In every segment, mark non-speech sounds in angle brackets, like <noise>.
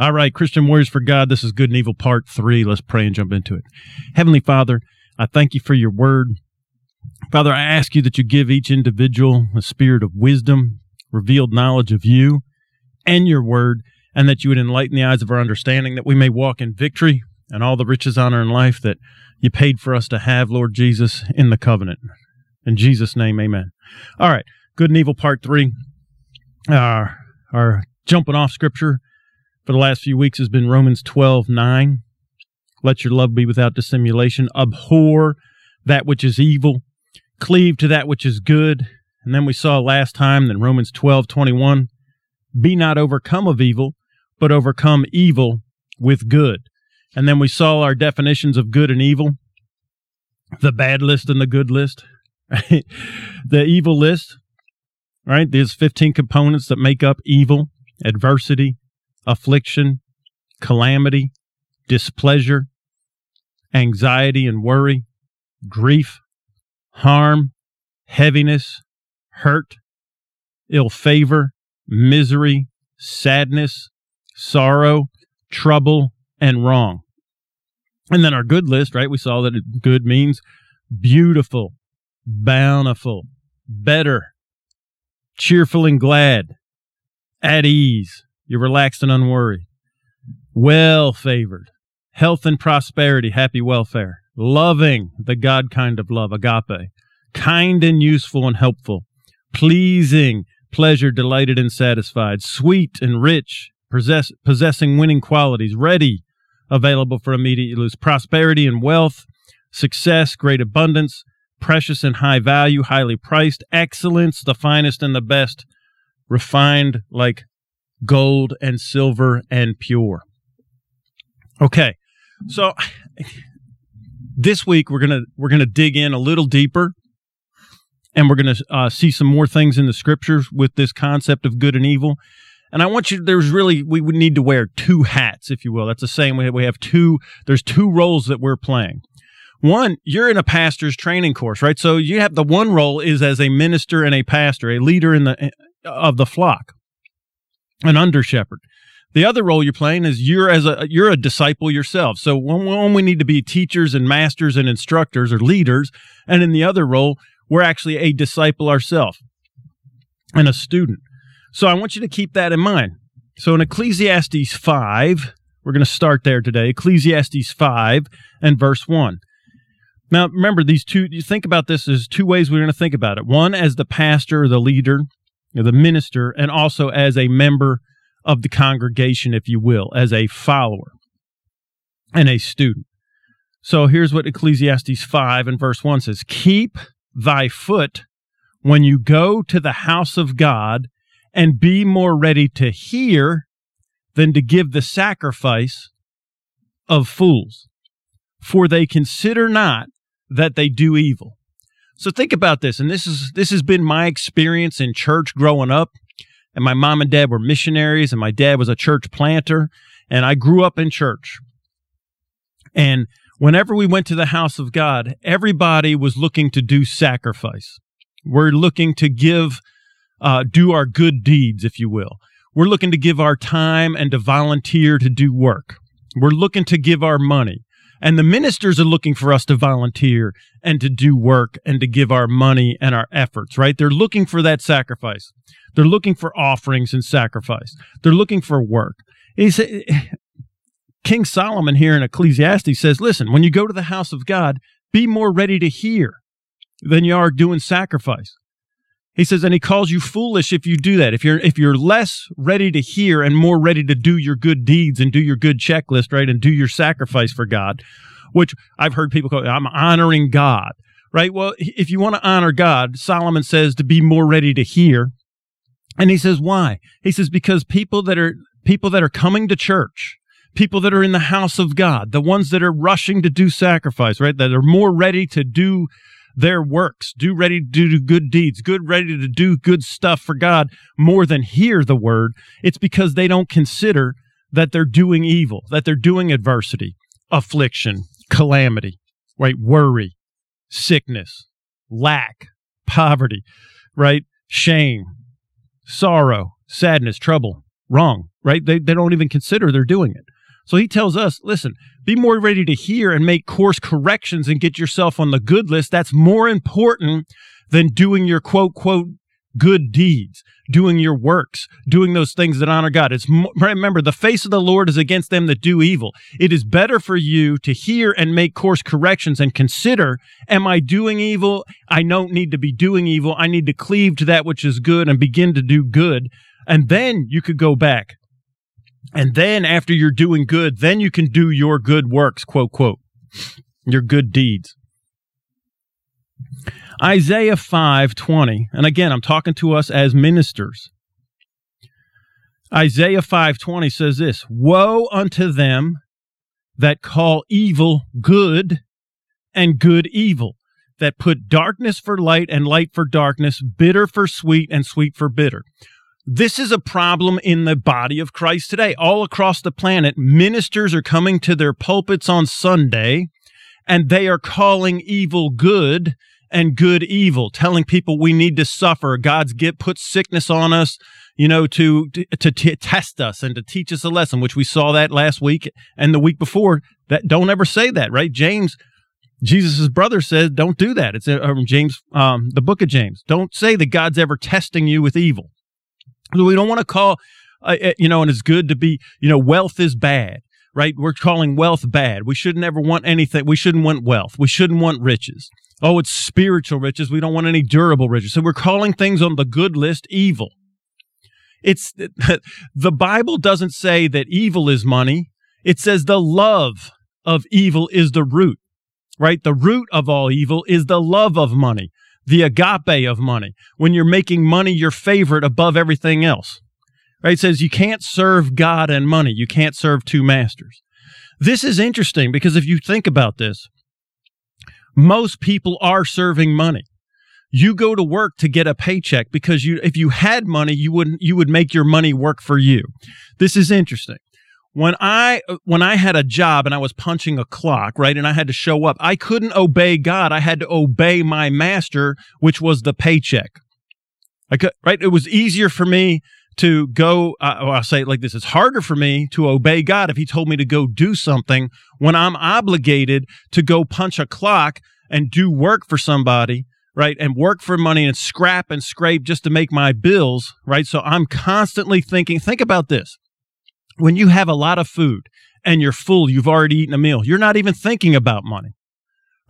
All right, Christian Warriors for God, this is Good and Evil Part 3. Let's pray and jump into it. Heavenly Father, I thank you for your word. Father, I ask you that you give each individual a spirit of wisdom, revealed knowledge of you and your word, and that you would enlighten the eyes of our understanding that we may walk in victory and all the riches, honor, and life that you paid for us to have, Lord Jesus, in the covenant. In Jesus' name, amen. All right, Good and Evil Part 3. Uh, our jumping off scripture for the last few weeks has been Romans 12 9. Let your love be without dissimulation. Abhor that which is evil. Cleave to that which is good. And then we saw last time that Romans 12 21. Be not overcome of evil, but overcome evil with good. And then we saw our definitions of good and evil the bad list and the good list. <laughs> The evil list, right? There's 15 components that make up evil adversity, affliction, calamity, displeasure, anxiety and worry, grief, harm, heaviness, hurt, ill favor, misery, sadness, sorrow, trouble, and wrong. And then our good list, right? We saw that good means beautiful, bountiful, better, cheerful and glad, at ease, you're relaxed and unworried. Well favored. Health and prosperity, happy welfare. Loving, the God kind of love, agape. Kind and useful and helpful. Pleasing, pleasure, delighted and satisfied. Sweet and rich, possess, possessing winning qualities. Ready, available for immediate use. Prosperity and wealth. Success, great abundance. Precious and high value, highly priced. Excellence, the finest and the best. Refined like gold and silver and pure. Okay. So this week we're going to we're going to dig in a little deeper and we're going to uh, see some more things in the scriptures with this concept of good and evil. And I want you, there's really, we would need to wear two hats, if you will. That's the same way we have two, there's two roles that we're playing. One, you're in a pastor's training course, right? So you have the one role is as a minister and a pastor, a leader in the, of the flock an under shepherd. The other role you're playing is you're as a you're a disciple yourself. So one, one we need to be teachers and masters and instructors or leaders, and in the other role we're actually a disciple ourselves and a student. So I want you to keep that in mind. So in Ecclesiastes 5, we're going to start there today. Ecclesiastes 5 and verse 1. Now, remember these two, you think about this as two ways we're going to think about it. One, as the pastor or the leader, the minister, and also as a member of the congregation, if you will, as a follower and a student. So here's what Ecclesiastes 5 and verse 1 says Keep thy foot when you go to the house of God, and be more ready to hear than to give the sacrifice of fools. For they consider not that they do evil. So think about this, and this is this has been my experience in church growing up. And my mom and dad were missionaries, and my dad was a church planter, and I grew up in church. And whenever we went to the house of God, everybody was looking to do sacrifice. We're looking to give, uh, do our good deeds, if you will. We're looking to give our time and to volunteer to do work. We're looking to give our money. And the ministers are looking for us to volunteer and to do work and to give our money and our efforts, right? They're looking for that sacrifice. They're looking for offerings and sacrifice. They're looking for work. He said, King Solomon here in Ecclesiastes says, listen, when you go to the house of God, be more ready to hear than you are doing sacrifice. He says, and he calls you foolish if you do that. If you're if you're less ready to hear and more ready to do your good deeds and do your good checklist, right, and do your sacrifice for God, which I've heard people call, I'm honoring God, right? Well, if you want to honor God, Solomon says to be more ready to hear. And he says, why? He says, because people that are people that are coming to church, people that are in the house of God, the ones that are rushing to do sacrifice, right? That are more ready to do their works, do ready to do good deeds, good ready to do good stuff for God more than hear the word, it's because they don't consider that they're doing evil, that they're doing adversity, affliction, calamity, right? Worry, sickness, lack, poverty, right? Shame, sorrow, sadness, trouble, wrong, right? They, they don't even consider they're doing it. So he tells us, listen, be more ready to hear and make course corrections and get yourself on the good list. That's more important than doing your quote, quote, good deeds, doing your works, doing those things that honor God. It's remember the face of the Lord is against them that do evil. It is better for you to hear and make course corrections and consider, am I doing evil? I don't need to be doing evil. I need to cleave to that which is good and begin to do good. And then you could go back. And then after you're doing good, then you can do your good works, quote, quote, your good deeds. Isaiah 5:20. And again, I'm talking to us as ministers. Isaiah 5:20 says this, "Woe unto them that call evil good and good evil, that put darkness for light and light for darkness, bitter for sweet and sweet for bitter." This is a problem in the body of Christ today. All across the planet, ministers are coming to their pulpits on Sunday and they are calling evil good and good evil, telling people we need to suffer. God's get put sickness on us, you know, to, to, to test us and to teach us a lesson, which we saw that last week and the week before. That don't ever say that, right? James, Jesus' brother says, don't do that. It's uh, James, um, the book of James. Don't say that God's ever testing you with evil. We don't want to call, uh, uh, you know, and it's good to be, you know, wealth is bad right? We're calling wealth bad. We shouldn't ever want anything. We shouldn't want wealth. We shouldn't want riches. Oh, it's spiritual riches. We don't want any durable riches. So we're calling things on the good list evil. It's <laughs> the Bible doesn't say that evil is money. It says the love of evil is the root, right? The root of all evil is the love of money, the agape of money. When you're making money your favorite above everything else. Right? It says you can't serve God and money. You can't serve two masters. This is interesting because if you think about this, most people are serving money. You go to work to get a paycheck because you if you had money, you wouldn't you would make your money work for you. This is interesting. When I when I had a job and I was punching a clock, right, and I had to show up, I couldn't obey God. I had to obey my master, which was the paycheck. I could, right? It was easier for me to go, uh, I'll say it like this it's harder for me to obey God if He told me to go do something when I'm obligated to go punch a clock and do work for somebody, right? And work for money and scrap and scrape just to make my bills, right? So I'm constantly thinking, think about this. When you have a lot of food and you're full, you've already eaten a meal, you're not even thinking about money,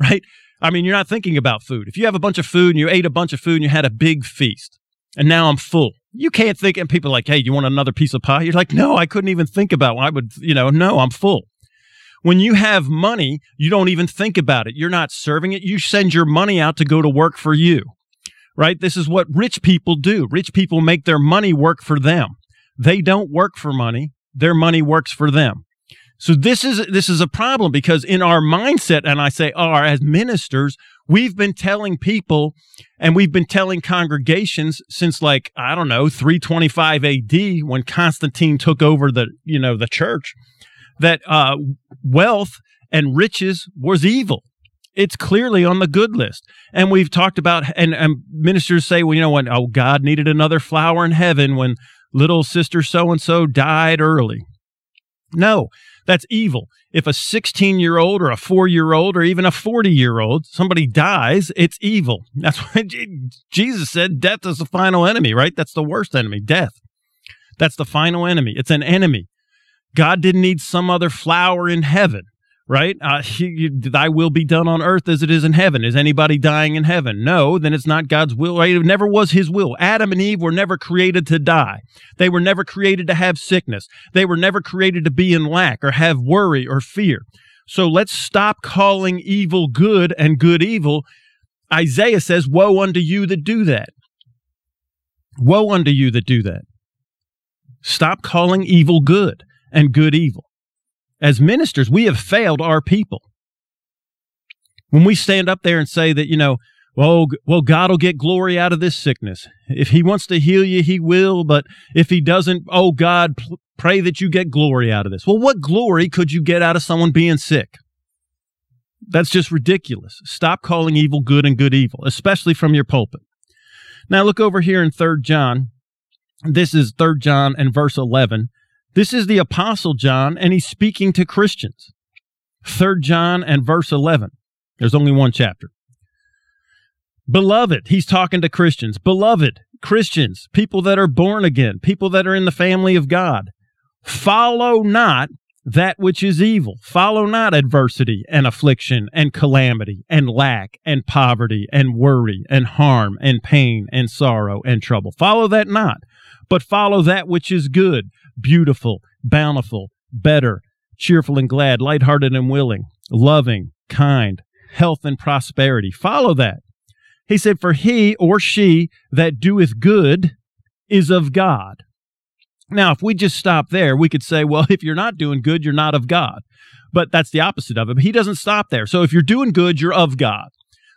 right? I mean, you're not thinking about food. If you have a bunch of food and you ate a bunch of food and you had a big feast, and now I'm full, you can't think, and people are like, hey, you want another piece of pie? You're like, no, I couldn't even think about I would, you know, no, I'm full. When you have money, you don't even think about it. You're not serving it. You send your money out to go to work for you, right? This is what rich people do. Rich people make their money work for them. They don't work for money. Their money works for them. So this is this is a problem because in our mindset, and I say are as ministers, we've been telling people and we've been telling congregations since like, I don't know, 325 AD when Constantine took over the, you know, the church, that uh, wealth and riches was evil. It's clearly on the good list. And we've talked about, and, and ministers say, well, you know, when, oh, God needed another flower in heaven when little sister so and so died early. No, that's evil. If a 16 year old or a four year old or even a 40 year old, somebody dies, it's evil. That's <laughs> why Jesus said death is the final enemy, right? That's the worst enemy, death. That's the final enemy. It's an enemy. God didn't need some other flower in heaven right? Uh, <laughs> thy will be done on earth as it is in heaven. Is anybody dying in heaven? No, then it's not God's will. Right? It never was his will. Adam and Eve were never created to die. They were never created to have sickness. They were never created to be in lack or have worry or fear. So let's stop calling evil good and good evil. Isaiah says, Woe unto you that do that. Woe unto you that do that. Stop calling evil good and good evil as ministers, we have failed our people. When we stand up there and say that, you know, well, well, God will get glory out of this sickness. If He wants to heal you, He will. But if He doesn't, oh God, pray that you get glory out of this. Well, what glory could you get out of someone being sick? That's just ridiculous. Stop calling evil good and good evil, especially from your pulpit. Now look over here in Third John This is Third John and verse 11. This is the Apostle John, and he's speaking to Christians. 3 John and verse 11. There's only one chapter. Beloved, he's talking to Christians. Beloved, Christians, people that are born again, people that are in the family of God, follow not that which is evil. Follow not adversity and affliction and calamity and lack and poverty and worry and harm and pain and sorrow and trouble. Follow that not, but follow that which is good, beautiful, bountiful, better, cheerful and glad, lighthearted and willing, loving, kind, health and prosperity. Follow that. He said, For he or she that doeth good is of God. Now, if we just stop there, we could say, well, <laughs> if you're not doing good, you're not of God. But that's the opposite of it. He doesn't stop there. So if you're doing good, you're of God.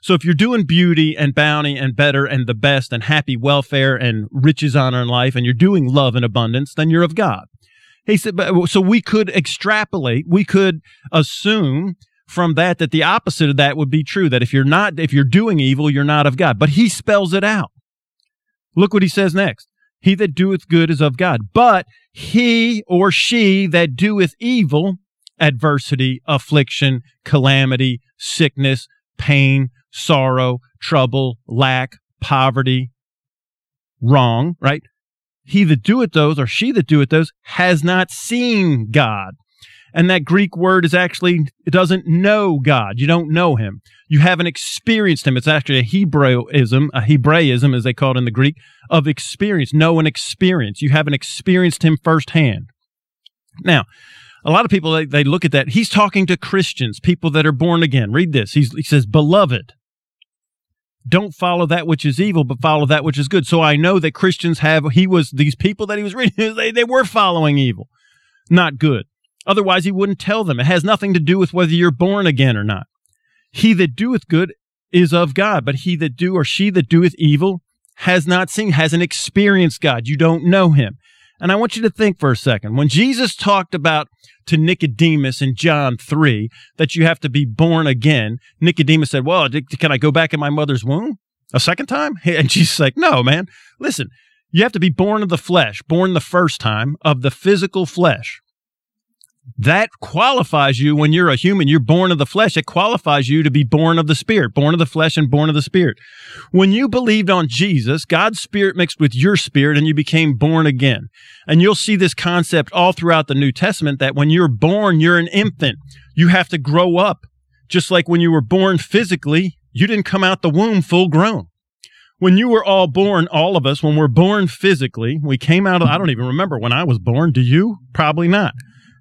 So if you're doing beauty and bounty and better and the best and happy welfare and riches, honor, and life, and you're doing love and abundance, then you're of God. He said, so we could extrapolate, we could assume from that that the opposite of that would be true that if you're not if you're doing evil you're not of god. But he spells it out. Look what he says next. He that doeth good is of god but he or she that doeth evil adversity affliction calamity sickness pain sorrow trouble lack poverty wrong right he that doeth those or she that doeth those has not seen god and that Greek word is actually, it doesn't know God. You don't know him. You haven't experienced him. It's actually a Hebraism, a Hebraism, as they call it in the Greek, of experience. Know and experience. You haven't experienced him firsthand. Now, a lot of people, they, they look at that. He's talking to Christians, people that are born again. Read this. He's, he says, Beloved, don't follow that which is evil, but follow that which is good. So I know that Christians have, he was, these people that he was reading, <laughs> they, they were following evil, not good. Otherwise, he wouldn't tell them. It has nothing to do with whether you're born again or not. He that doeth good is of God, but he that do or she that doeth evil has not seen, hasn't experienced God. You don't know him. And I want you to think for a second. When Jesus talked about to Nicodemus in John 3 that you have to be born again, Nicodemus said, Well, can I go back in my mother's womb a second time? <laughs> And she's like, No, man. Listen, you have to be born of the flesh, born the first time of the physical flesh that qualifies you when you're a human. You're born of the flesh. It qualifies you to be born of the spirit, born of the flesh and born of the spirit. When you believed on Jesus, God's spirit mixed with your spirit and you became born again. And you'll see this concept all throughout the New Testament that when you're born, you're an infant. You have to grow up. Just like when you were born physically, you didn't come out the womb full grown when you were all born, all of us, when we're born physically, we came out of, I don't even remember when I was born. Do you? Probably not.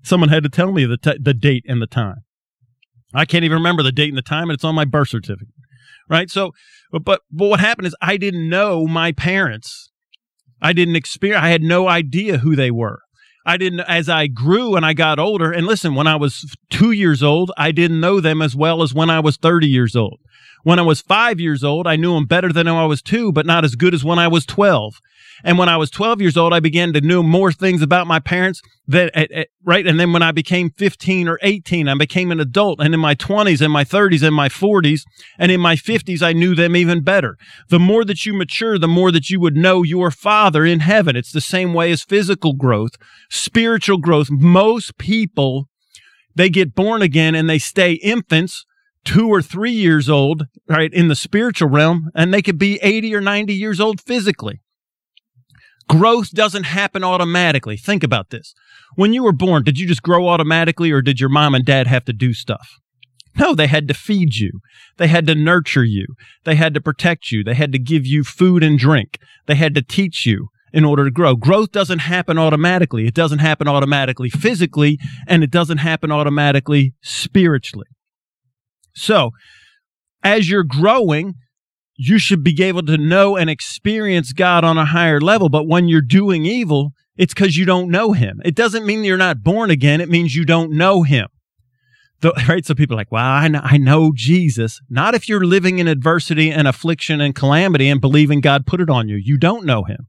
Someone had to tell me the, t- the date and the time. I can't even remember the date and the time, and it's on my birth certificate. Right. So, but, but, what happened is I didn't know my parents. I didn't experience, I had no idea who they were. I didn't, as I grew and I got older, and listen, when I was two years old, I didn't know them as well as when I was 30 years old. When I was five years old, I knew them better than when I was two, but not as good as when I was 12. And when I was 12 years old, I began to know more things about my parents that, at, at, right. And then when I became 15 or 18, I became an adult. And in my 20s and my 30s and my 40s and in my 50s, I knew them even better. The more that you mature, the more that you would know your father in heaven. It's the same way as physical growth, spiritual growth. Most people, they get born again and they stay infants two or three years old, right, in the spiritual realm, and they could be 80 or 90 years old physically. Growth doesn't happen automatically. Think about this. When you were born, did you just grow automatically or did your mom and dad have to do stuff? No, they had to feed you. They had to nurture you. They had to protect you. They had to give you food and drink. They had to teach you in order to grow. Growth doesn't happen automatically. It doesn't happen automatically physically, and it doesn't happen automatically spiritually. So, as you're growing, you should be able to know and experience God on a higher level. But when you're doing evil, it's because you don't know him. It doesn't mean you're not born again. It means you don't know him. The, <laughs> right? So people are like, well, I know, I know Jesus. Not if you're living in adversity and affliction and calamity and believing God put it on you. You don't know him.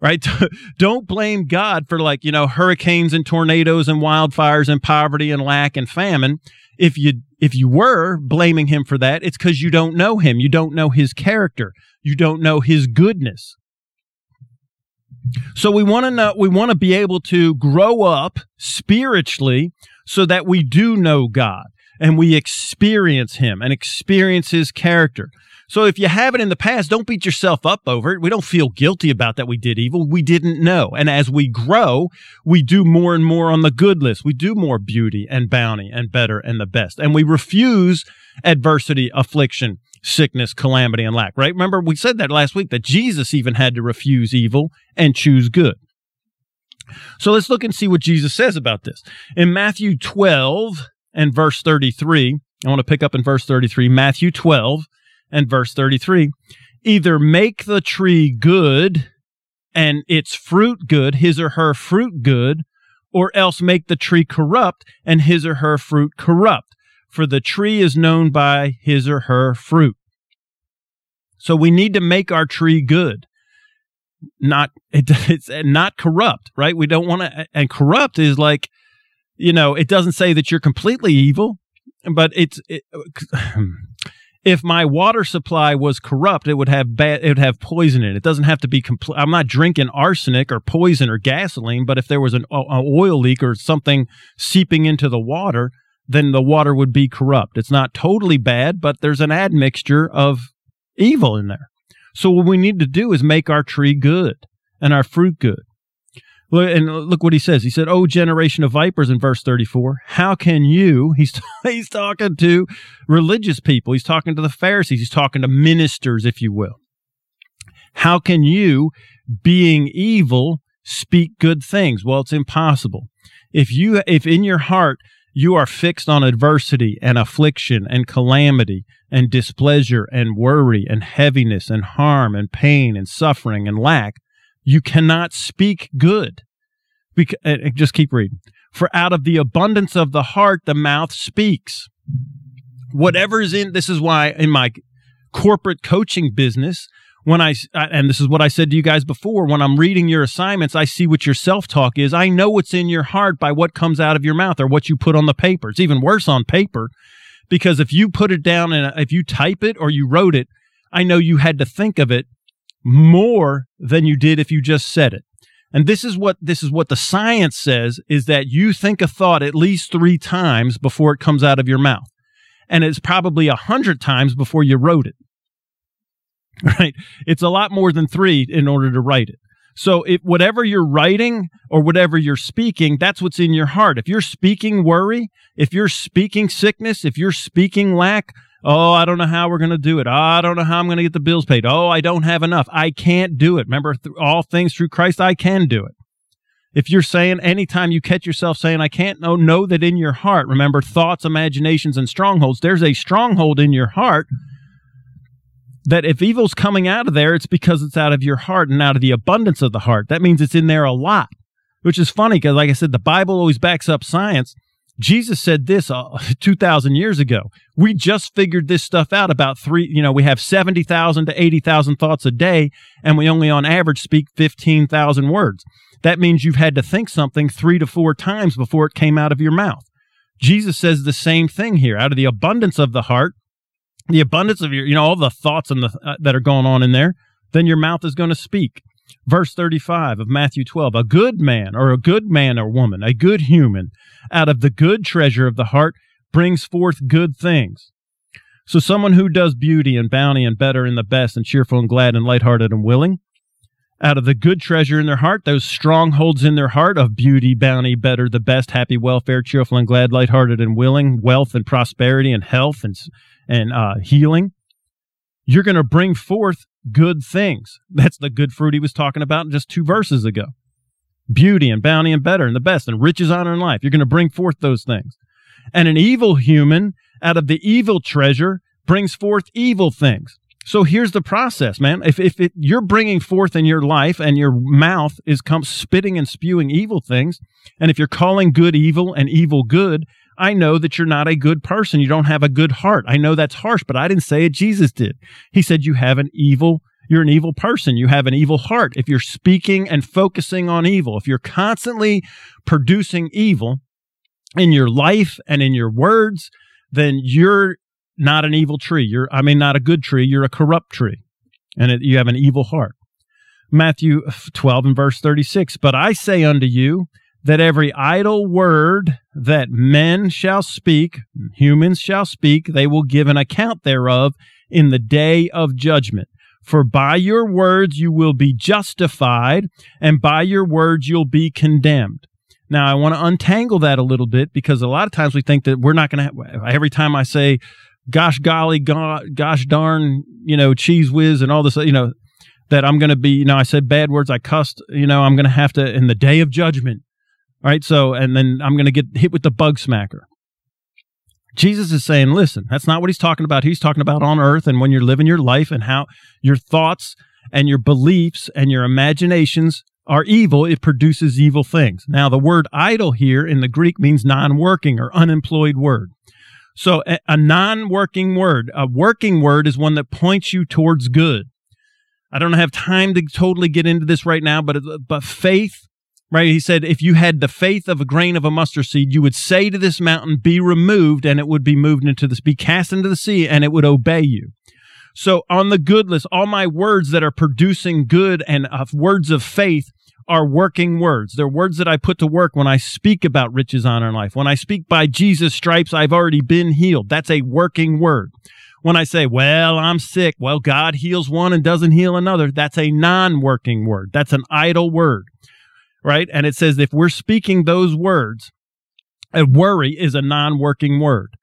Right? <laughs> don't blame God for like, you know, hurricanes and tornadoes and wildfires and poverty and lack and famine if you if you were blaming him for that, it's because you don't know him. You don't know his character. You don't know his goodness. So we want to know, we want to be able to grow up spiritually so that we do know God and we experience Him and experience His character. So if you have it in the past, don't beat yourself up over it. We don't feel guilty about that we did evil. We didn't know. And as we grow, we do more and more on the good list. We do more beauty and bounty and better and the best. And we refuse adversity, affliction, sickness, calamity, and lack, right? Remember, we said that last week that Jesus even had to refuse evil and choose good. So let's look and see what Jesus says about this. In Matthew 12 and verse 33, I want to pick up in verse 33, Matthew 12 and verse 33. Either make the tree good and its fruit good, his or her fruit good, or else make the tree corrupt and his or her fruit corrupt for the tree is known by his or her fruit. So we need to make our tree good, not <laughs> it, it's not corrupt, right? We don't want to, and corrupt is like, you know, it doesn't say that you're completely evil, but it's it, <clears throat> if my water supply was corrupt, it would have bad, it would have poison in it. It doesn't have to be complete. I'm not drinking arsenic or poison or gasoline, but if there was an, oil leak or something seeping into the water, then the water would be corrupt. It's not totally bad, but there's an admixture of evil in there. So what we need to do is make our tree good and our fruit good. And look what he says. He said, "Oh generation of vipers," in verse thirty-four. How can you? <laughs> He's he's talking to religious people. He's talking to the Pharisees. He's talking to ministers, if you will. How can you, being evil, speak good things? Well, it's impossible. If you, if in your heart you are fixed on adversity and affliction and calamity and displeasure and worry and heaviness and harm and pain and suffering and lack, you cannot speak good. Because, eh, eh, just keep reading. For out of the abundance of the heart, the mouth speaks. Whatever is in, this is why in my corporate coaching business, when I, and this is what I said to you guys before, when I'm reading your assignments, I see what your self talk is. I know what's in your heart by what comes out of your mouth or what you put on the paper. It's even worse on paper because if you put it down and if you type it or you wrote it, I know you had to think of it more than you did if you just said it. And this is what this is what the science says is that you think a thought at least three times before it comes out of your mouth. And it's probably a hundred times before you wrote it. <laughs> right? It's a lot more than three in order to write it. So if whatever you're writing or whatever you're speaking, that's what's in your heart. If you're speaking worry, if you're speaking sickness, if you're speaking lack, oh, I don't know how we're going to do it. Oh, I don't know how I'm going to get the bills paid. Oh, I don't have enough. I can't do it. Remember, all things through Christ, I can do it. If you're saying anytime you catch yourself saying, I can't know, know that in your heart, remember thoughts, imaginations, and strongholds, there's a stronghold in your heart that if evil's coming out of there, it's because it's out of your heart and out of the abundance of the heart. That means it's in there a lot, which is funny because, like I said, the Bible always backs up science. Jesus said this uh, <laughs> 2,000 years ago. We just figured this stuff out about three, you know, we have 70,000 to 80,000 thoughts a day, and we only on average speak 15,000 words. That means you've had to think something three to four times before it came out of your mouth. Jesus says the same thing here. Out of the abundance of the heart, the abundance of your, you know, all the thoughts and the, uh, that are going on in there, then your mouth is going to speak. Verse 35 of Matthew 12 A good man or a good man or woman, a good human, out of the good treasure of the heart brings forth good things. So, someone who does beauty and bounty and better and the best and cheerful and glad and lighthearted and willing, out of the good treasure in their heart, those strongholds in their heart of beauty, bounty, better, the best, happy, welfare, cheerful and glad, lighthearted and willing, wealth and prosperity and health and and uh, healing, you're going to bring forth good things. That's the good fruit he was talking about just two verses ago. Beauty and bounty and better and the best and riches, honor, and life. You're going to bring forth those things. And an evil human out of the evil treasure brings forth evil things. So here's the process, man. If, if it, you're bringing forth in your life and your mouth is come spitting and spewing evil things, and if you're calling good evil and evil good, I know that you're not a good person. You don't have a good heart. I know that's harsh, but I didn't say it. Jesus did. He said you have an evil, you're an evil person. You have an evil heart. If you're speaking and focusing on evil, if you're constantly producing evil in your life and in your words, then you're not an evil tree. You're, I mean, not a good tree. You're a corrupt tree and it, you have an evil heart. Matthew 12 and verse 36. But I say unto you that every idle word that men shall speak, humans shall speak, they will give an account thereof in the day of judgment. For by your words you will be justified, and by your words you'll be condemned. Now, I want to untangle that a little bit because a lot of times we think that we're not going to, every time I say, gosh golly, gosh darn, you know, cheese whiz and all this, you know, that I'm going to be, you know, I said bad words, I cussed, you know, I'm going to have to, in the day of judgment, right? So, and then I'm going to get hit with the bug smacker. Jesus is saying, listen, that's not what he's talking about. He's talking about on earth and when you're living your life and how your thoughts and your beliefs and your imaginations are evil, it produces evil things. Now, the word idle here in the Greek means non working or unemployed word. So, a, a non working word, a working word is one that points you towards good. I don't have time to totally get into this right now, but but faith, right? He said, if you had the faith of a grain of a mustard seed, you would say to this mountain, "Be removed," and it would be moved into this, be cast into the sea, and it would obey you. So on the good list, all my words that are producing good and uh, words of faith are working words. They're words that I put to work when I speak about riches, honor, and life. When I speak by Jesus' stripes, I've already been healed. That's a working word. When I say, well, I'm sick, well, God heals one and doesn't heal another, that's a non working word. That's an idle word, right? And it says if we're speaking those words, worry is a non working word.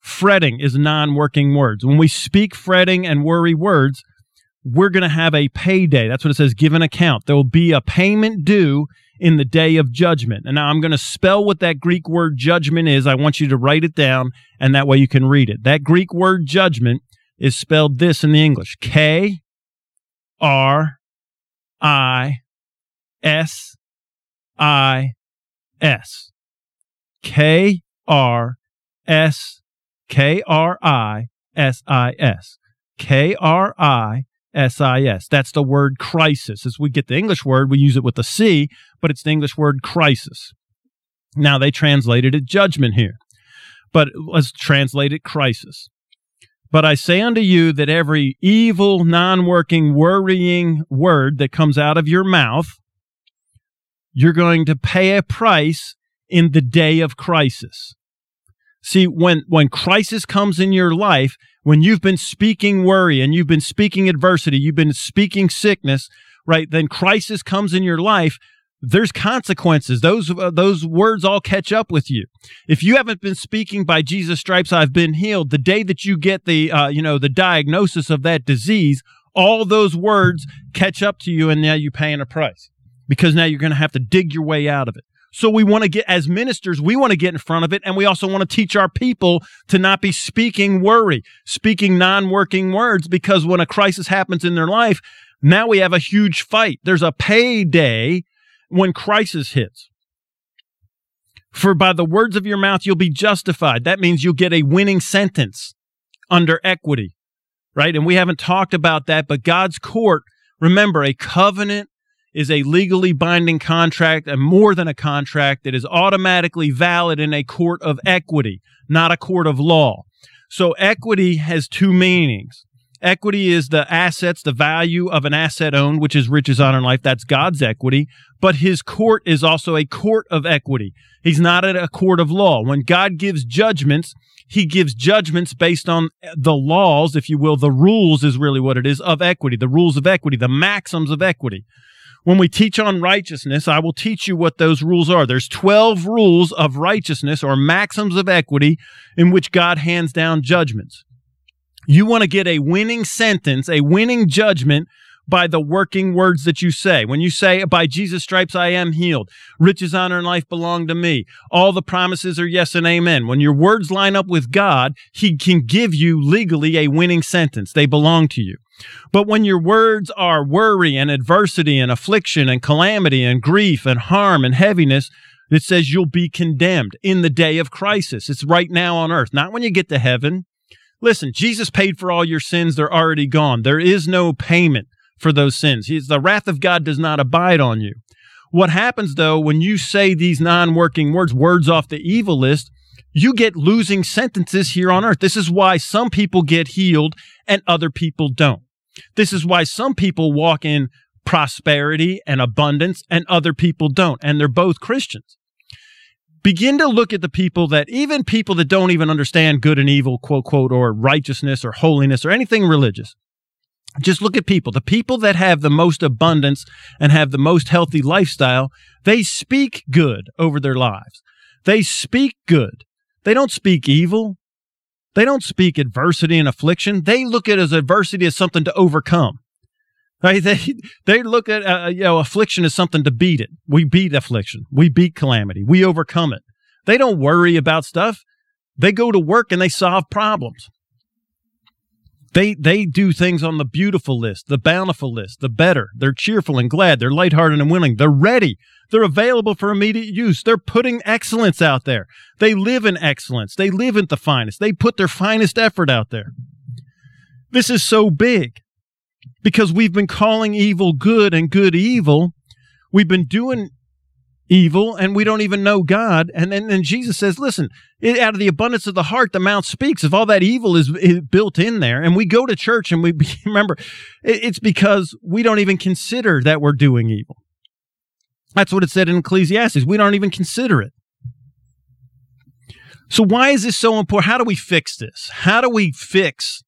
Fretting is non working words. When we speak fretting and worry words, we're going to have a payday. That's what it says, give an account. There will be a payment due in the day of judgment. And now I'm going to spell what that Greek word judgment is. I want you to write it down, and that way you can read it. That Greek word judgment is spelled this in the English K R I S I S. K R S K R I S I S. K R I SIS. That's the word crisis. As we get the English word, we use it with a C, but it's the English word crisis. Now they translated it judgment here, but let's translate it crisis. But I say unto you that every evil, non working, worrying word that comes out of your mouth, you're going to pay a price in the day of crisis. See, when, when crisis comes in your life, when you've been speaking worry and you've been speaking adversity, you've been speaking sickness, right? Then crisis comes in your life. There's consequences. Those uh, those words all catch up with you. If you haven't been speaking by Jesus stripes, I've been healed. The day that you get the uh, you know the diagnosis of that disease, all those words catch up to you, and now you're paying a price because now you're going to have to dig your way out of it. So we want to get, as ministers, we want to get in front of it. And we also want to teach our people to not be speaking worry, speaking non working words, because when a crisis happens in their life, now we have a huge fight. There's a payday when crisis hits. For by the words of your mouth, you'll be justified. That means you'll get a winning sentence under equity, right? And we haven't talked about that, but God's court, remember, a covenant is a legally binding contract and more than a contract that is automatically valid in a court of equity, not a court of law. So equity has two meanings. Equity is the assets, the value of an asset owned, which is riches, honor, and life. That's God's equity. But his court is also a court of equity. He's not at a court of law. When God gives judgments, he gives judgments based on the laws, if you will. The rules is really what it is of equity, the rules of equity, the maxims of equity. When we teach on righteousness, I will teach you what those rules are. There's 12 rules of righteousness or maxims of equity in which God hands down judgments. You want to get a winning sentence, a winning judgment by the working words that you say. When you say, by Jesus' stripes I am healed, riches, honor, and life belong to me, all the promises are yes and amen. When your words line up with God, He can give you legally a winning sentence. They belong to you. But when your words are worry and adversity and affliction and calamity and grief and harm and heaviness, it says you'll be condemned in the day of crisis. It's right now on earth, not when you get to heaven. Listen, Jesus paid for all your sins. They're already gone. There is no payment for those sins. He's, the wrath of God does not abide on you. What happens though, when you say these non working words, words off the evil list, you get losing sentences here on earth. This is why some people get healed and other people don't. This is why some people walk in prosperity and abundance, and other people don't. And they're both Christians. Begin to look at the people that, even people that don't even understand good and evil, quote, quote, or righteousness or holiness or anything religious. Just look at people. The people that have the most abundance and have the most healthy lifestyle, they speak good over their lives. They speak good. They don't speak evil. They don't speak adversity and affliction. They look at as adversity as something to overcome. Right? They <laughs> they look at uh, you know affliction as something to beat it. We beat affliction. We beat calamity. We overcome it. They don't worry about stuff. They go to work and they solve problems. They they do things on the beautiful list, the bountiful list, the better. They're cheerful and glad. They're lighthearted and willing. They're ready. They're available for immediate use. They're putting excellence out there. They live in excellence. They live in the finest. They put their finest effort out there. This is so big because we've been calling evil good and good evil. We've been doing evil and we don't even know God. And then and Jesus says, listen, it, out of the abundance of the heart, the mouth speaks. If all that evil is, is built in there and we go to church and we <laughs> remember, it, it's because we don't even consider that we're doing evil. That's what it said in Ecclesiastes. We don't even consider it. So why is this so important? How do we fix this? How do we fix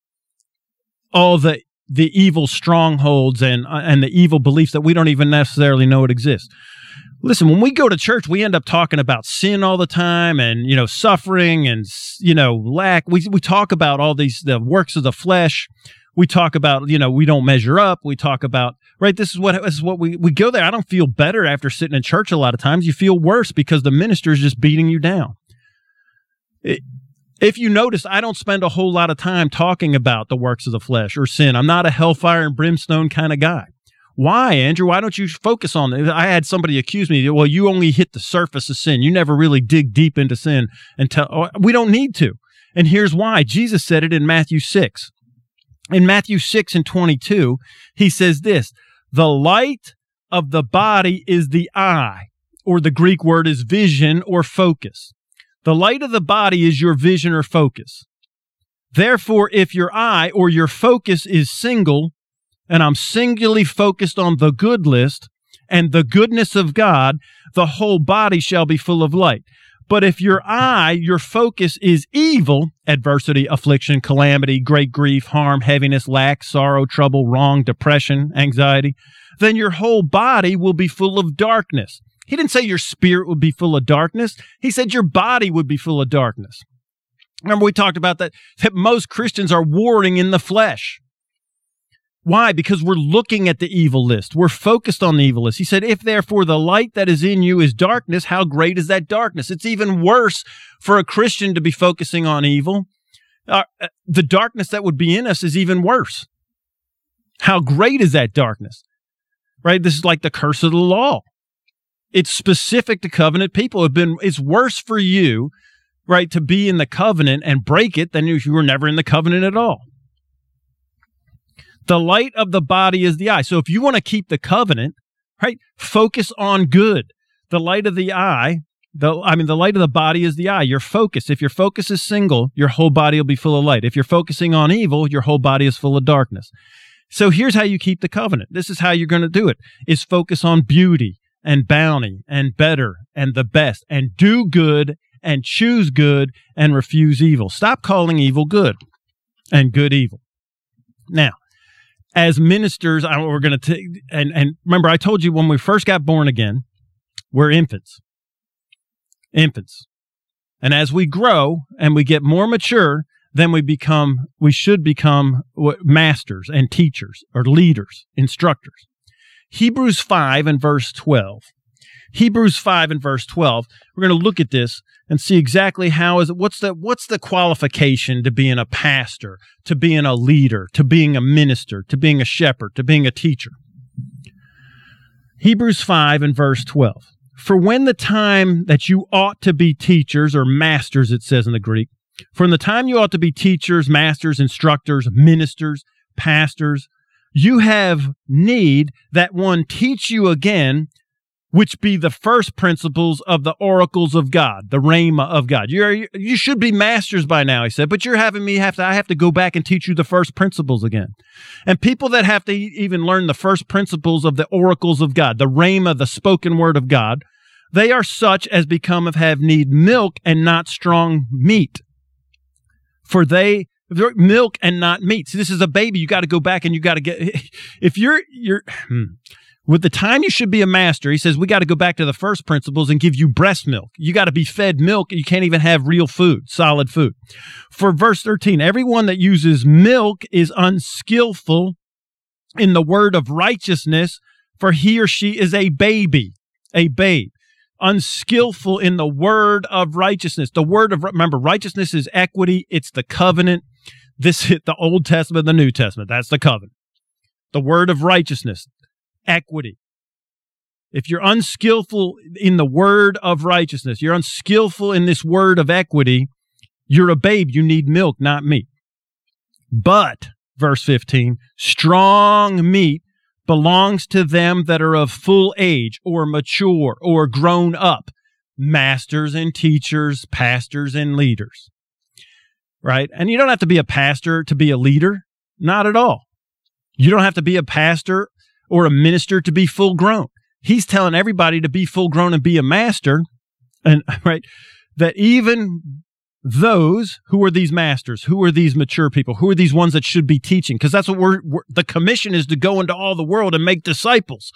all the the evil strongholds and uh, and the evil beliefs that we don't even necessarily know it exists? listen, when we go to church, we end up talking about sin all the time and, you know, suffering and, you know, lack. We, we talk about all these, the works of the flesh. We talk about, you know, we don't measure up. We talk about, right? This is what, this is what we, we go there. I don't feel better after sitting in church a lot of times. You feel worse because the minister is just beating you down. It, if you notice, I don't spend a whole lot of time talking about the works of the flesh or sin. I'm not a hellfire and brimstone kind of guy. Why, Andrew? Why don't you focus on it? I had somebody accuse me, well, you only hit the surface of sin. You never really dig deep into sin and tell, oh, we don't need to. And here's why. Jesus said it in Matthew 6. In Matthew 6 and 22, he says this, the light of the body is the eye, or the Greek word is vision or focus. The light of the body is your vision or focus. Therefore, if your eye or your focus is single, and I'm singularly focused on the good list and the goodness of God, the whole body shall be full of light. But if your eye, your focus is evil, adversity, affliction, calamity, great grief, harm, heaviness, lack, sorrow, trouble, wrong, depression, anxiety, then your whole body will be full of darkness. He didn't say your spirit would be full of darkness. He said your body would be full of darkness. Remember, we talked about that, that most Christians are warring in the flesh. Why? Because we're looking at the evil list. We're focused on the evil list. He said, if therefore the light that is in you is darkness, how great is that darkness? It's even worse for a Christian to be focusing on evil. Uh, uh, the darkness that would be in us is even worse. How great is that darkness? Right? This is like the curse of the law. It's specific to covenant people. Been, it's worse for you, right, to be in the covenant and break it than if you were never in the covenant at all. The light of the body is the eye. So if you want to keep the covenant, right, focus on good. The light of the eye, the I mean the light of the body is the eye. Your focus. If your focus is single, your whole body will be full of light. If you're focusing on evil, your whole body is full of darkness. So here's how you keep the covenant. This is how you're going to do it. Is focus on beauty and bounty and better and the best and do good and choose good and refuse evil. Stop calling evil good and good evil. Now, as ministers, I, we're going to take, and, and remember, I told you when we first got born again, we're infants. Infants. And as we grow and we get more mature, then we become, we should become masters and teachers or leaders, instructors. Hebrews 5 and verse 12. Hebrews 5 and verse 12. We're going to look at this and see exactly how is it what's the what's the qualification to being a pastor, to being a leader, to being a minister, to being a shepherd, to being a teacher. Hebrews 5 and verse 12. For when the time that you ought to be teachers or masters it says in the Greek, from the time you ought to be teachers, masters, instructors, ministers, pastors, you have need that one teach you again which be the first principles of the oracles of God, the rhema of God. You're, you should be masters by now, he said, but you're having me have to, I have to go back and teach you the first principles again. And people that have to even learn the first principles of the oracles of God, the rhema, the spoken word of God, they are such as become of have need milk and not strong meat. For they, milk and not meat. See, this is a baby. You got to go back and you got to get, <laughs> if you're, you're, hmm, with the time you should be a master, he says, we got to go back to the first principles and give you breast milk. You got to be fed milk. You can't even have real food, solid food. For verse 13, everyone that uses milk is unskillful in the word of righteousness, for he or she is a baby, a babe. Unskillful in the word of righteousness. The word of, remember, righteousness is equity. It's the covenant. This hit the Old Testament, the New Testament. That's the covenant. The word of righteousness equity. If you're unskillful in the word of righteousness, you're unskillful in this word of equity, you're a babe. You need milk, not meat. But, verse 15, strong meat belongs to them that are of full age or mature or grown up, masters and teachers, pastors and leaders. Right? And you don't have to be a pastor to be a leader. Not at all. You don't have to be a pastor or a minister to be full grown. He's telling everybody to be full grown and be a master. And <laughs> right, that even those who are these masters, who are these mature people, who are these ones that should be teaching? Because that's what we're, we're, the commission is to go into all the world and make disciples.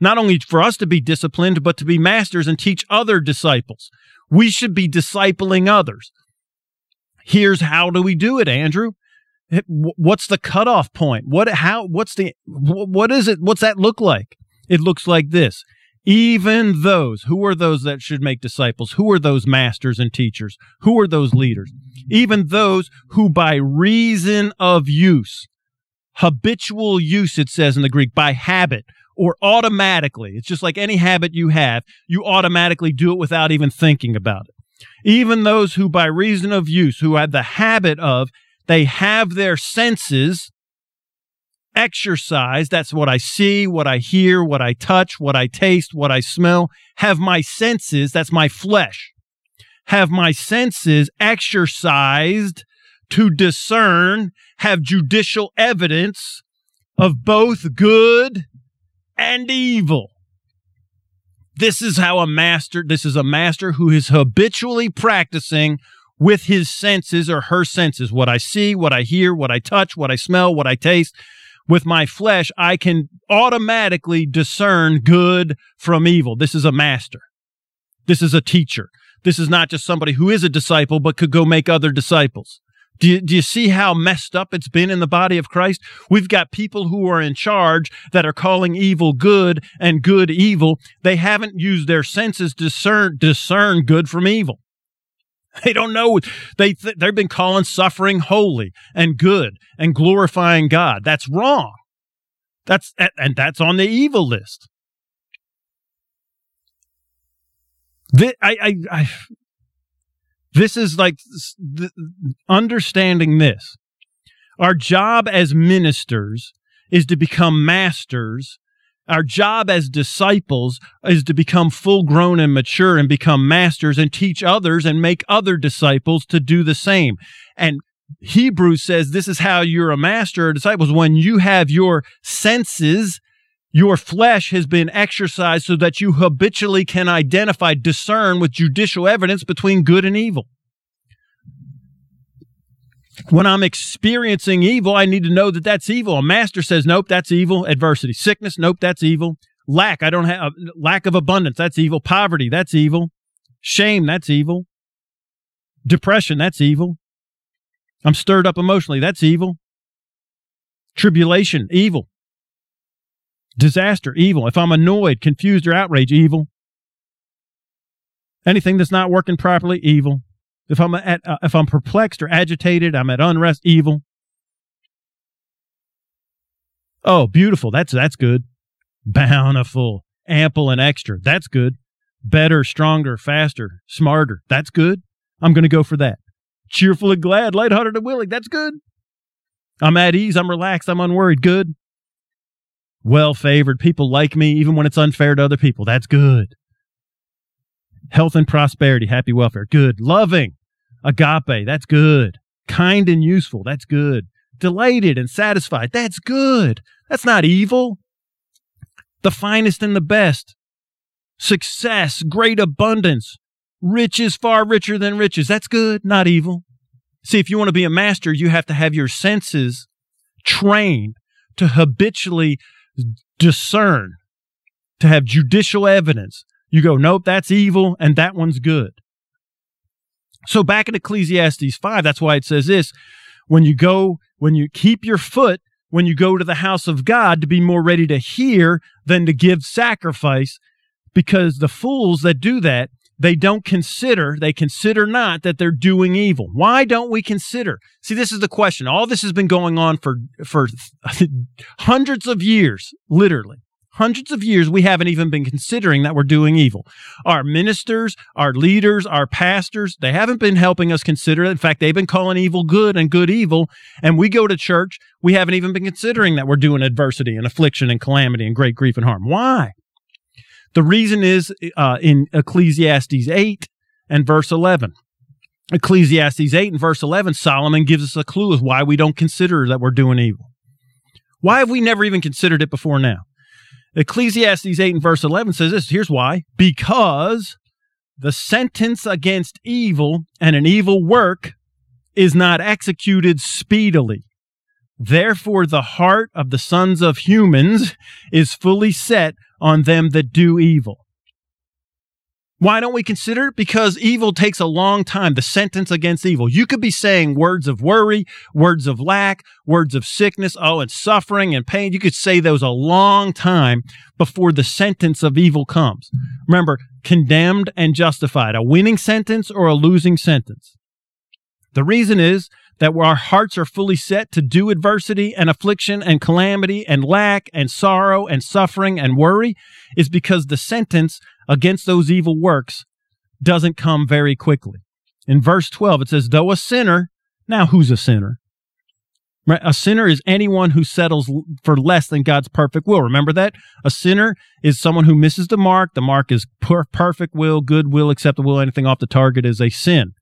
Not only for us to be disciplined, but to be masters and teach other disciples. We should be discipling others. Here's how do we do it, Andrew? What's the cutoff point? What how what's the what is it? What's that look like? It looks like this. Even those, who are those that should make disciples? Who are those masters and teachers? Who are those leaders? Even those who by reason of use, habitual use, it says in the Greek, by habit or automatically. It's just like any habit you have, you automatically do it without even thinking about it. Even those who by reason of use, who have the habit of they have their senses exercised. That's what I see, what I hear, what I touch, what I taste, what I smell. Have my senses, that's my flesh, have my senses exercised to discern, have judicial evidence of both good and evil. This is how a master, this is a master who is habitually practicing with his senses or her senses what I see, what I hear, what I touch, what I smell, what I taste. With my flesh, I can automatically discern good from evil. This is a master. This is a teacher. This is not just somebody who is a disciple, but could go make other disciples. Do you, do you see how messed up it's been in the body of Christ? We've got people who are in charge that are calling evil good and good evil. They haven't used their senses to discern, discern good from evil. <laughs> They don't know. They th- they've been calling suffering holy and good and glorifying God. That's wrong. That's and that's on the evil list. This, I, I, I, this is like understanding this. Our job as ministers is to become masters our job as disciples is to become full grown and mature and become masters and teach others and make other disciples to do the same. And Hebrews says this is how you're a master or disciples when you have your senses, your flesh has been exercised so that you habitually can identify, discern with judicial evidence between good and evil when I'm experiencing evil, I need to know that that's evil. A master says, nope, that's evil. Adversity, sickness, nope, that's evil. Lack, I don't have lack of abundance, that's evil. Poverty, that's evil. Shame, that's evil. Depression, that's evil. I'm stirred up emotionally, that's evil. Tribulation, evil. Disaster, evil. If I'm annoyed, confused, or outraged, evil. Anything that's not working properly, evil. If I'm at, uh, if I'm perplexed or agitated, I'm at unrest, evil. Oh, beautiful. That's that's good. Bountiful, ample and extra. That's good. Better, stronger, faster, smarter. That's good. I'm going to go for that. Cheerful and glad, lighthearted and willing. That's good. I'm at ease. I'm relaxed. I'm unworried. Good. well favored. People like me, even when it's unfair to other people. That's good. Health and prosperity, happy welfare. Good. Loving, agape. That's good. Kind and useful. That's good. Delighted and satisfied. That's good. That's not evil. The finest and the best. Success, great abundance. Riches far richer than riches. That's good, not evil. See, if you want to be a master, you have to have your senses trained to habitually discern, to have judicial evidence. You go, nope, that's evil, and that one's good. So back in Ecclesiastes 5, that's why it says this when you go, when you keep your foot, when you go to the house of God, to be more ready to hear than to give sacrifice, because the fools that do that they don't consider, they consider not that they're doing evil. Why don't we consider? See, this is the question. All this has been going on for, for <laughs> hundreds of years, literally. Hundreds of years, we haven't even been considering that we're doing evil. Our ministers, our leaders, our pastors, they haven't been helping us consider it. In fact, they've been calling evil good and good evil. And we go to church, we haven't even been considering that we're doing adversity and affliction and calamity and great grief and harm. Why? The reason is uh, in Ecclesiastes 8 and verse 11. Ecclesiastes 8 and verse 11, Solomon gives us a clue of why we don't consider that we're doing evil. Why have we never even considered it before now? Ecclesiastes 8 and verse 11 says this here's why. Because the sentence against evil and an evil work is not executed speedily. Therefore, the heart of the sons of humans is fully set on them that do evil. Why don't we consider it? Because evil takes a long time, the sentence against evil. You could be saying words of worry, words of lack, words of sickness, oh, and suffering and pain. You could say those a long time before the sentence of evil comes. Remember, condemned and justified, a winning sentence or a losing sentence. The reason is that our hearts are fully set to do adversity and affliction and calamity and lack and sorrow and suffering and worry is because the sentence against those evil works doesn't come very quickly. In verse 12, it says, Though a sinner, now who's a sinner? A sinner is anyone who settles for less than God's perfect will. Remember that? A sinner is someone who misses the mark. The mark is per- perfect will, good will, acceptable. Will. Anything off the target is a sin.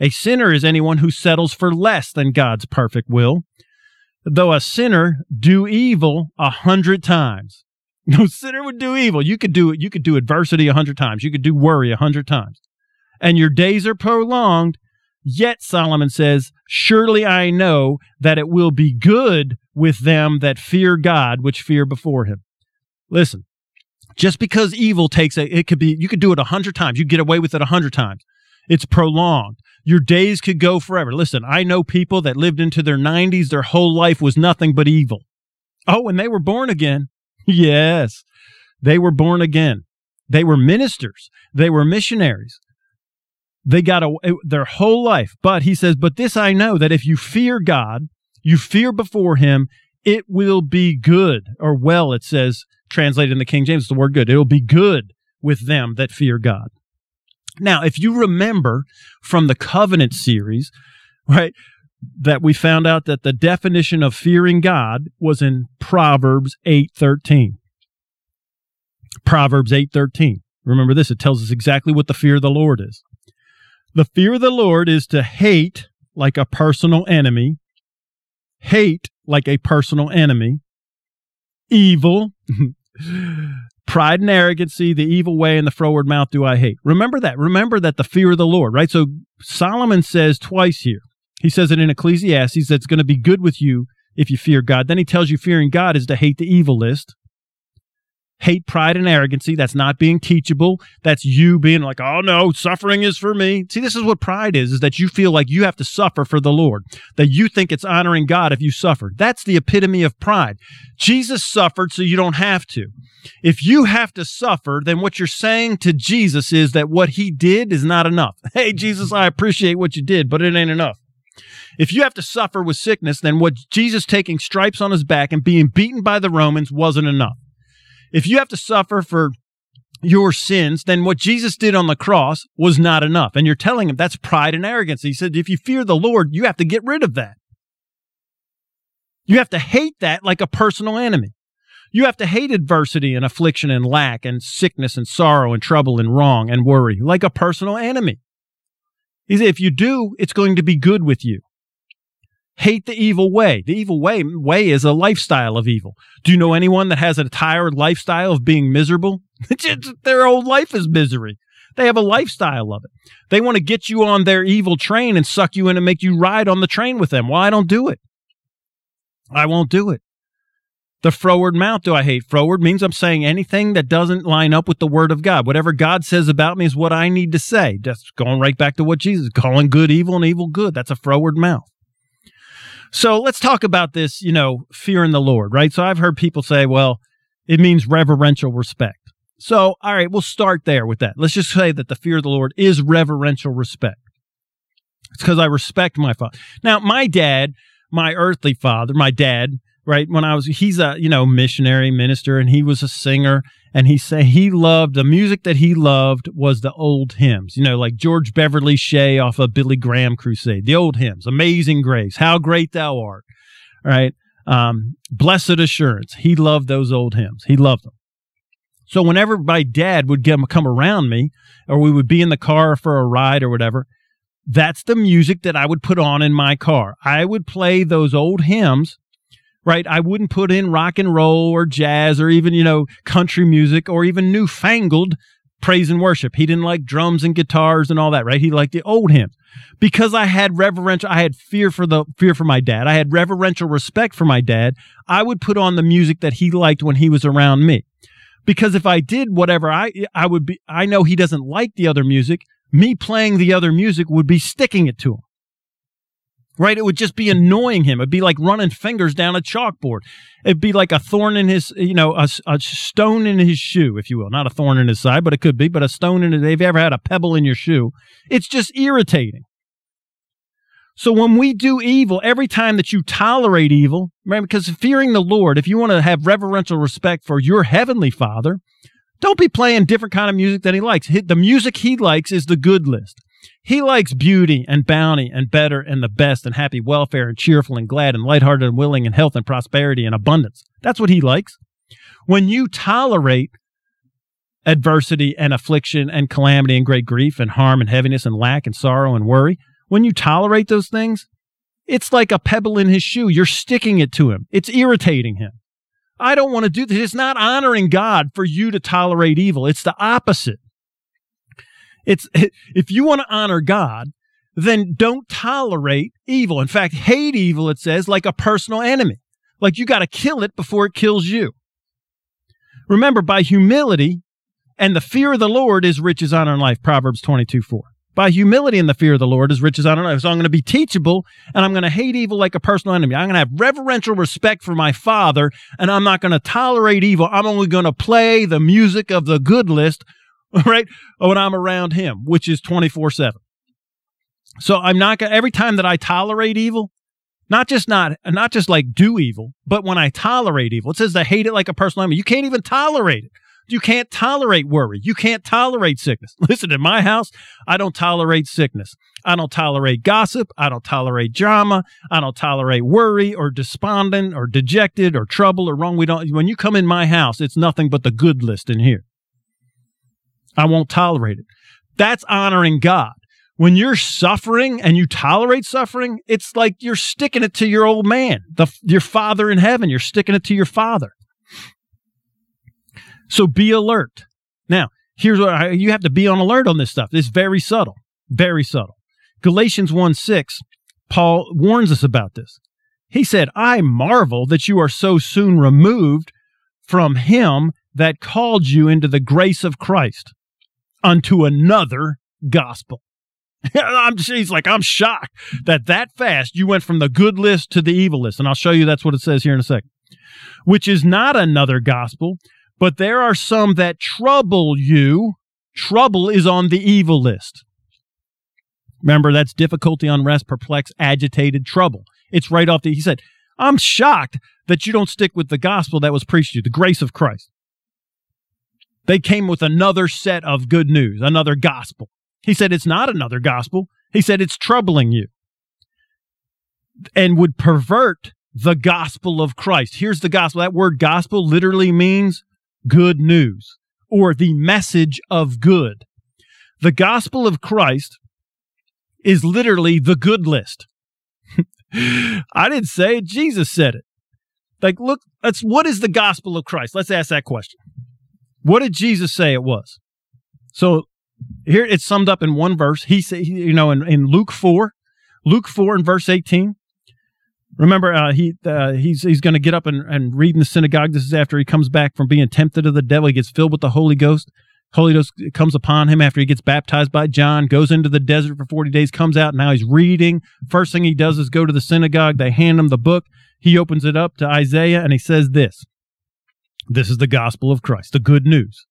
A sinner is anyone who settles for less than God's perfect will. Though a sinner do evil a hundred times. <laughs> No sinner would do evil. You could do it. You could do adversity a hundred times. You could do worry a hundred times. And your days are prolonged. Yet Solomon says, surely I know that it will be good with them that fear God, which fear before him. Listen, just because evil takes a, it could be, you could do it a hundred times. You get away with it a hundred times. It's prolonged. Your days could go forever. Listen, I know people that lived into their 90s, their whole life was nothing but evil. Oh, and they were born again. Yes, they were born again. They were ministers, they were missionaries. They got a, their whole life. But he says, But this I know that if you fear God, you fear before him, it will be good, or well, it says, translated in the King James, the word good. It will be good with them that fear God. Now, if you remember from the covenant series, right, that we found out that the definition of fearing God was in Proverbs 8:13. Proverbs 8:13. Remember this, it tells us exactly what the fear of the Lord is. The fear of the Lord is to hate like a personal enemy, hate like a personal enemy, evil, <laughs> Pride and arrogancy, the evil way, and the froward mouth do I hate. Remember that. Remember that the fear of the Lord, right? So Solomon says twice here. He says it in Ecclesiastes that's going to be good with you if you fear God. Then he tells you fearing God is to hate the evil list hate pride and arrogancy. That's not being teachable. That's you being like, oh no, suffering is for me. See, this is what pride is, is that you feel like you have to suffer for the Lord, that you think it's honoring God if you suffer. That's the epitome of pride. Jesus suffered so you don't have to. If you have to suffer, then what you're saying to Jesus is that what he did is not enough. <laughs> Hey, Jesus, I appreciate what you did, but it ain't enough. If you have to suffer with sickness, then what Jesus taking stripes on his back and being beaten by the Romans wasn't enough. If you have to suffer for your sins, then what Jesus did on the cross was not enough. And you're telling him that's pride and arrogance. He said, if you fear the Lord, you have to get rid of that. You have to hate that like a personal enemy. You have to hate adversity and affliction and lack and sickness and sorrow and trouble and wrong and worry like a personal enemy. He said, if you do, it's going to be good with you. Hate the evil way. The evil way way is a lifestyle of evil. Do you know anyone that has a tired lifestyle of being miserable? <laughs> their whole life is misery. They have a lifestyle of it. They want to get you on their evil train and suck you in and make you ride on the train with them. Well, I don't do it. I won't do it. The froward mouth do I hate? Froward means I'm saying anything that doesn't line up with the word of God. Whatever God says about me is what I need to say. That's going right back to what Jesus calling good evil and evil good. That's a froward mouth. So let's talk about this, you know, fear in the Lord, right? So I've heard people say, well, it means reverential respect. So, all right, we'll start there with that. Let's just say that the fear of the Lord is reverential respect. It's because I respect my father. Now, my dad, my earthly father, my dad, right when i was he's a you know missionary minister and he was a singer and he said he loved the music that he loved was the old hymns. You know like george beverly shea off of billy graham crusade the old hymns amazing grace how great thou art right? Um, blessed assurance he loved those old hymns. He loved them. So whenever my dad would come around me or we would be in the car for a ride or whatever that's the music that i would put on in my car. I would play those old hymns right? I wouldn't put in rock and roll or jazz or even, you know, country music or even newfangled praise and worship. He didn't like drums and guitars and all that, right? He liked the old hymns. Because I had reverential, I had fear for the fear for my dad. I had reverential respect for my dad. I would put on the music that he liked when he was around me. Because if I did whatever I I would be I know he doesn't like the other music, me playing the other music would be sticking it to him right? It would just be annoying him. It'd be like running fingers down a chalkboard. It'd be like a thorn in his, you know, a, a stone in his shoe, if you will. Not a thorn in his side, but it could be, but a stone in it. If you ever had a pebble in your shoe, it's just irritating. So when we do evil, every time that you tolerate evil, right, because fearing the Lord, if you want to have reverential respect for your heavenly Father, don't be playing different kind of music than he likes. The music he likes is the good list. He likes beauty and bounty and better and the best and happy welfare and cheerful and glad and lighthearted and willing and health and prosperity and abundance. That's what he likes. When you tolerate adversity and affliction and calamity and great grief and harm and heaviness and lack and sorrow and worry, when you tolerate those things, it's like a pebble in his shoe. You're sticking it to him. It's irritating him. I don't want to do this. It's not honoring God for you to tolerate evil. It's the opposite. It's <laughs> if you want to honor God, then don't tolerate evil. In fact, hate evil, it says, like a personal enemy. Like you got to kill it before it kills you. Remember, by humility and the fear of the Lord is riches, honor, and life. Proverbs 22 4. By humility and the fear of the Lord is riches, honor, and life. So I'm going to be teachable and I'm going to hate evil like a personal enemy. I'm going to have reverential respect for my father and I'm not going to tolerate evil. I'm only going to play the music of the good list <laughs> right? When I'm around him, which is 24 7. So I'm not going to, every time that I tolerate evil, not just not, not just like do evil, but when I tolerate evil, it says to hate it like a personal enemy. You can't even tolerate it. You can't tolerate worry. You can't tolerate sickness. <laughs> Listen, in my house, I don't tolerate sickness. I don't tolerate gossip. I don't tolerate drama. I don't tolerate worry or despondent or dejected or trouble or wrong. We don't, when you come in my house, it's nothing but the good list in here. I won't tolerate it. That's honoring God. When you're suffering and you tolerate suffering, it's like you're sticking it to your old man, the, your father in heaven. You're sticking it to your father. So be alert. Now, here's what I, you have to be on alert on this stuff. It's very subtle, very subtle. Galatians 1 6, Paul warns us about this. He said, I marvel that you are so soon removed from him that called you into the grace of Christ unto another gospel. <laughs> I'm she's like, I'm shocked that that fast you went from the good list to the evil list. And I'll show you that's what it says here in a second, which is not another gospel, but there are some that trouble you. Trouble is on the evil list. Remember, that's difficulty, unrest, perplex, agitated, trouble. It's right off the, he said, I'm shocked that you don't stick with the gospel that was preached to you, the grace of Christ. They came with another set of good news, another gospel. He said it's not another gospel. He said it's troubling you and would pervert the gospel of Christ. Here's the gospel. That word gospel literally means good news or the message of good. The gospel of Christ is literally the good list. <laughs> I didn't say it, Jesus said it. Like, look, that's what is the gospel of Christ? Let's ask that question. What did Jesus say it was? So here it's summed up in one verse. He said, you know, in, in Luke 4, Luke 4 and verse 18. Remember, uh, he uh, he's he's going to get up and, and read in the synagogue. This is after he comes back from being tempted of the devil. He gets filled with the Holy Ghost. Holy Ghost comes upon him after he gets baptized by John, goes into the desert for 40 days, comes out. Now he's reading. First thing he does is go to the synagogue. They hand him the book. He opens it up to Isaiah and he says this This is the gospel of Christ, the good news.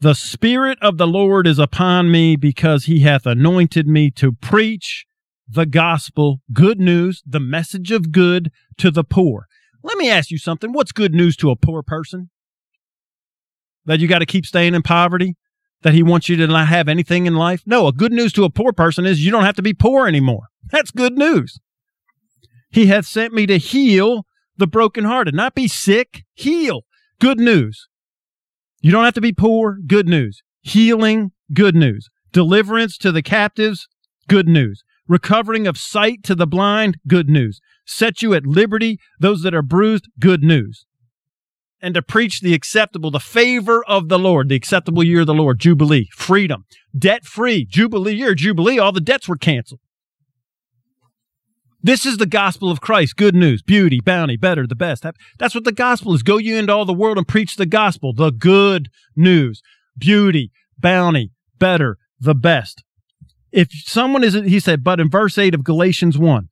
The Spirit of the Lord is upon me because he hath anointed me to preach the gospel, good news, the message of good to the poor. Let me ask you something. What's good news to a poor person? That you got to keep staying in poverty? That he wants you to not have anything in life? No, a good news to a poor person is you don't have to be poor anymore. That's good news. He hath sent me to heal the brokenhearted, not be sick, heal. Good news. You don't have to be poor. Good news. Healing. Good news. Deliverance to the captives. Good news recovering of sight to the blind, good news. Set you at liberty, those that are bruised, good news. And to preach the acceptable, the favor of the Lord, the acceptable year of the Lord, Jubilee, freedom, debt free, Jubilee year, Jubilee, all the debts were canceled. This is the gospel of Christ. Good news, beauty, bounty, better, the best. That's what the gospel is. Go you into all the world and preach the gospel, the good news, beauty, bounty, better, the best if someone is, he said, but in verse 8 of Galatians 1,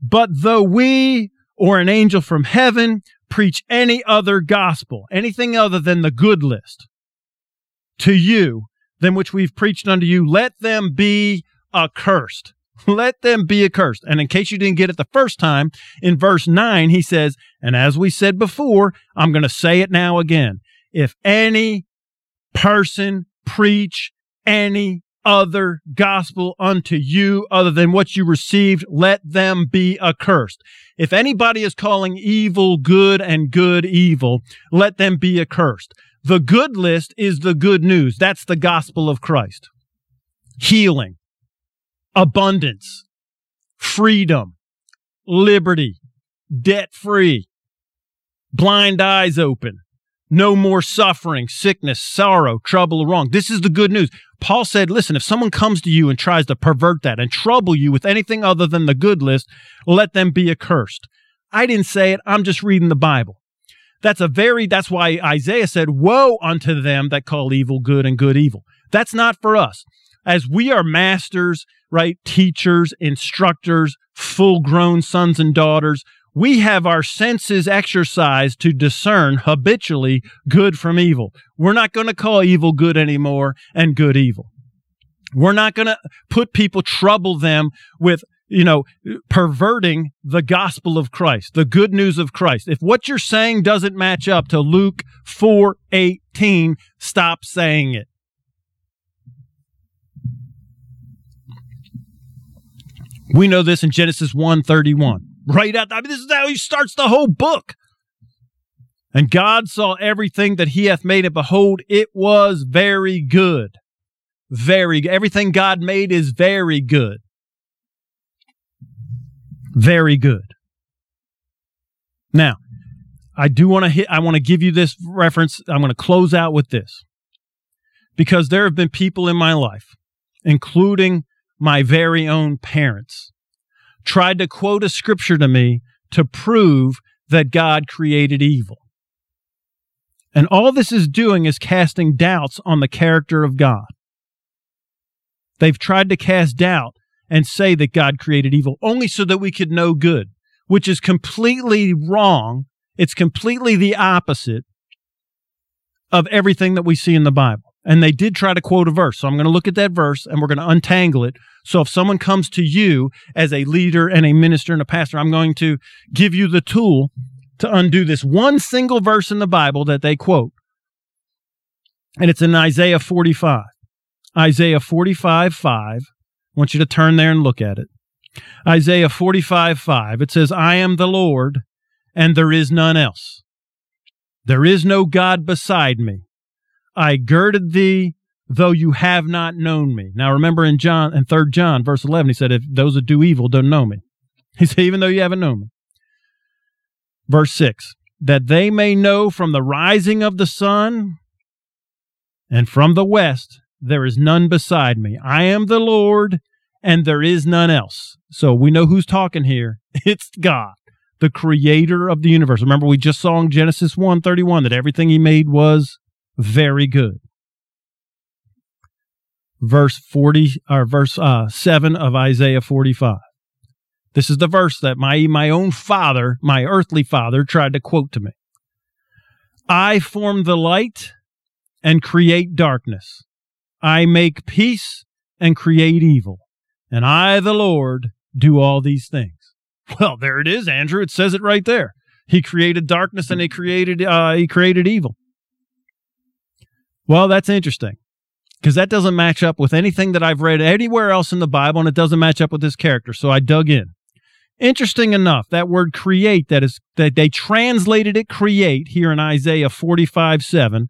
but though we or an angel from heaven preach any other gospel, anything other than the good list to you, than which we've preached unto you, let them be accursed. Let them be accursed. And in case you didn't get it the first time, in verse 9, he says, And as we said before, I'm going to say it now again. If any person preach any other gospel unto you other than what you received, let them be accursed. If anybody is calling evil good and good evil, let them be accursed. The good list is the good news. That's the gospel of Christ. Healing, abundance, freedom, liberty, debt free, blind eyes open, no more suffering, sickness, sorrow, trouble, or wrong. This is the good news. Paul said, listen, if someone comes to you and tries to pervert that and trouble you with anything other than the good list, let them be accursed. I didn't say it. I'm just reading the Bible. That's a very, that's why Isaiah said, woe unto them that call evil good and good evil. That's not for us. As we are masters, right? Teachers, instructors, full grown sons and daughters, we have our senses exercised to discern habitually good from evil. We're not going to call evil good anymore and good evil. We're not going to put people, trouble them with, you know, perverting the gospel of Christ, the good news of Christ. If what you're saying doesn't match up to Luke 4 18, stop saying it. We know this in Genesis 1 31 right out. I mean, this is how he starts the whole book. And God saw everything that he hath made, and behold, it was very good. Very good. Everything God made is very good. Very good. Now, I do want to hit, I want to give you this reference. I'm going to close out with this because there have been people in my life, including my very own parents, tried to quote a scripture to me to prove that God created evil. And all this is doing is casting doubts on the character of God. They've tried to cast doubt and say that God created evil only so that we could know good, which is completely wrong. It's completely the opposite of everything that we see in the Bible. And they did try to quote a verse. So I'm going to look at that verse and we're going to untangle it. So if someone comes to you as a leader and a minister and a pastor, I'm going to give you the tool to undo this one single verse in the Bible that they quote. And it's in Isaiah 45. Isaiah 45, 5. I want you to turn there and look at it. Isaiah 45 5, it says, I am the Lord, and there is none else. There is no God beside me. I girded thee, though you have not known me. Now remember in John in third John, verse 11, he said, If those that do evil don't know me. <laughs> He said, Even though you haven't known me. Verse 6 That they may know from the rising of the sun and from the west, there is none beside me. I am the Lord, and there is none else. So we know who's talking here. <laughs> It's God, the creator of the universe. Remember, we just saw in Genesis 1 31 that everything he made was very good. Verse 40 or verse uh, 7 of Isaiah 45. This is the verse that my my own father, my earthly father tried to quote to me. I form the light and create darkness. I make peace and create evil. And I, the Lord, do all these things. Well, there it is, Andrew. It says it right there. He created darkness and he created uh, he created evil. Well, that's interesting because that doesn't match up with anything that I've read anywhere else in the Bible, and it doesn't match up with this character. So I dug in. Interesting enough, that word create that is that they translated it create here in Isaiah 45 7.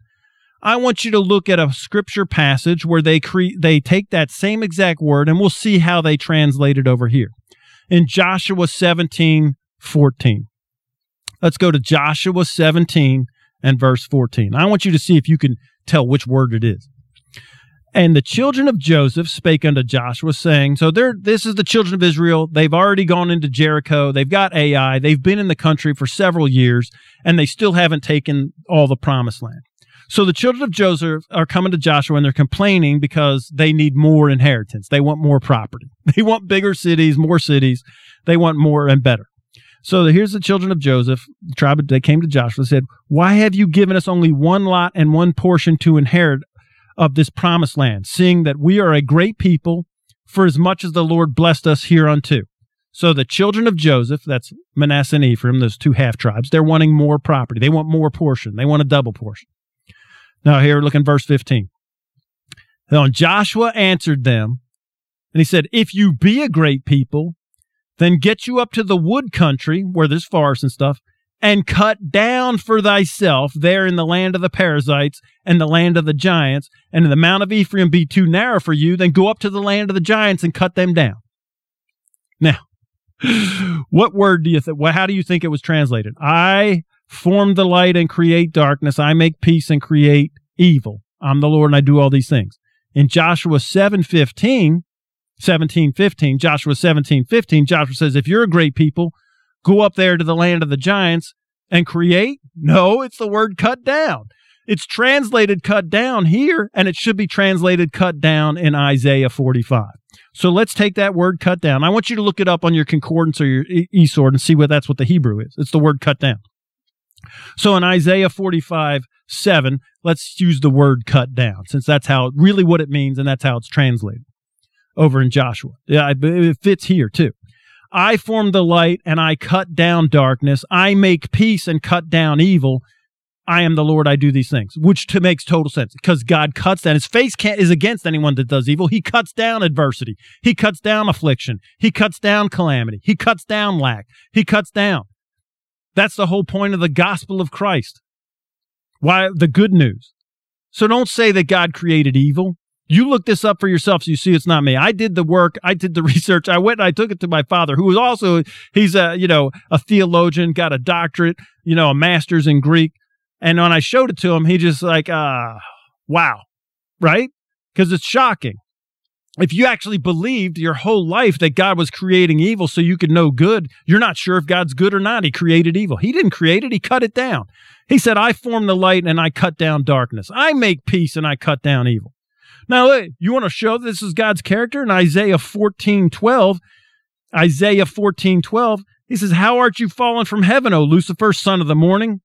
I want you to look at a scripture passage where they cre- they take that same exact word and we'll see how they translate it over here. In Joshua 17 14. Let's go to Joshua 17 and verse 14. I want you to see if you can tell which word it is. And the children of Joseph spake unto Joshua, saying, So they're, this is the children of Israel. They've already gone into Jericho. They've got Ai. They've been in the country for several years, and they still haven't taken all the promised land. So the children of Joseph are coming to Joshua and they're complaining because they need more inheritance. They want more property. <laughs> They want bigger cities, more cities. They want more and better. So here's the children of Joseph, the tribe. They came to Joshua and said, "Why have you given us only one lot and one portion to inherit of this promised land, seeing that we are a great people, for as much as the Lord blessed us hereunto. So the children of Joseph, that's Manasseh and Ephraim, those two half tribes, they're wanting more property. They want more portion. They want a double portion. Now here, look in verse 15. Now Joshua answered them, and he said, If you be a great people, then get you up to the wood country where there's forests and stuff, and cut down for thyself there in the land of the Perizzites and the land of the giants, and the mount of Ephraim be too narrow for you, then go up to the land of the giants and cut them down. Now, <gasps> what word do you think? How do you think it was translated? I form the light and create darkness. I make peace and create evil. I'm the Lord and I do all these things. In Joshua 7 15, 17 15, Joshua 17 15, Joshua says, If you're a great people, go up there to the land of the giants and create? No, it's the word cut down. It's translated cut down here, and it should be translated cut down in Isaiah 45. So let's take that word cut down. I want you to look it up on your concordance or your eSword and see what that's what the Hebrew is. It's the word cut down. So in Isaiah 45, 7, let's use the word cut down, since that's how really what it means, and that's how it's translated over in Joshua. Yeah, it fits here too. I form the light and I cut down darkness. I make peace and cut down evil. I am the Lord. I do these things, which to makes total sense because God cuts down. His face is against anyone that does evil. He cuts down adversity. He cuts down affliction. He cuts down calamity. He cuts down lack. He cuts down. That's the whole point of the gospel of Christ. Why the good news. So don't say that God created evil. You look this up for yourself so you see it's not me. I did the work. I did the <laughs> research. I went and I took it to my father, who was also, he's a, you know, a theologian, got a doctorate, you know, a master's in Greek. And when I showed it to him, he just like, uh, wow. Right? Because it's shocking. If you actually believed your whole life that God was creating evil so you could know good, you're not sure if God's good or not. He created evil. He didn't create it, He cut it down. He said, I form the light and I cut down darkness. I make peace and I cut down evil. Now, you want to show this is God's character in Isaiah 14 12. Isaiah 14 12, he says, How art you fallen from heaven, O Lucifer, son of the morning?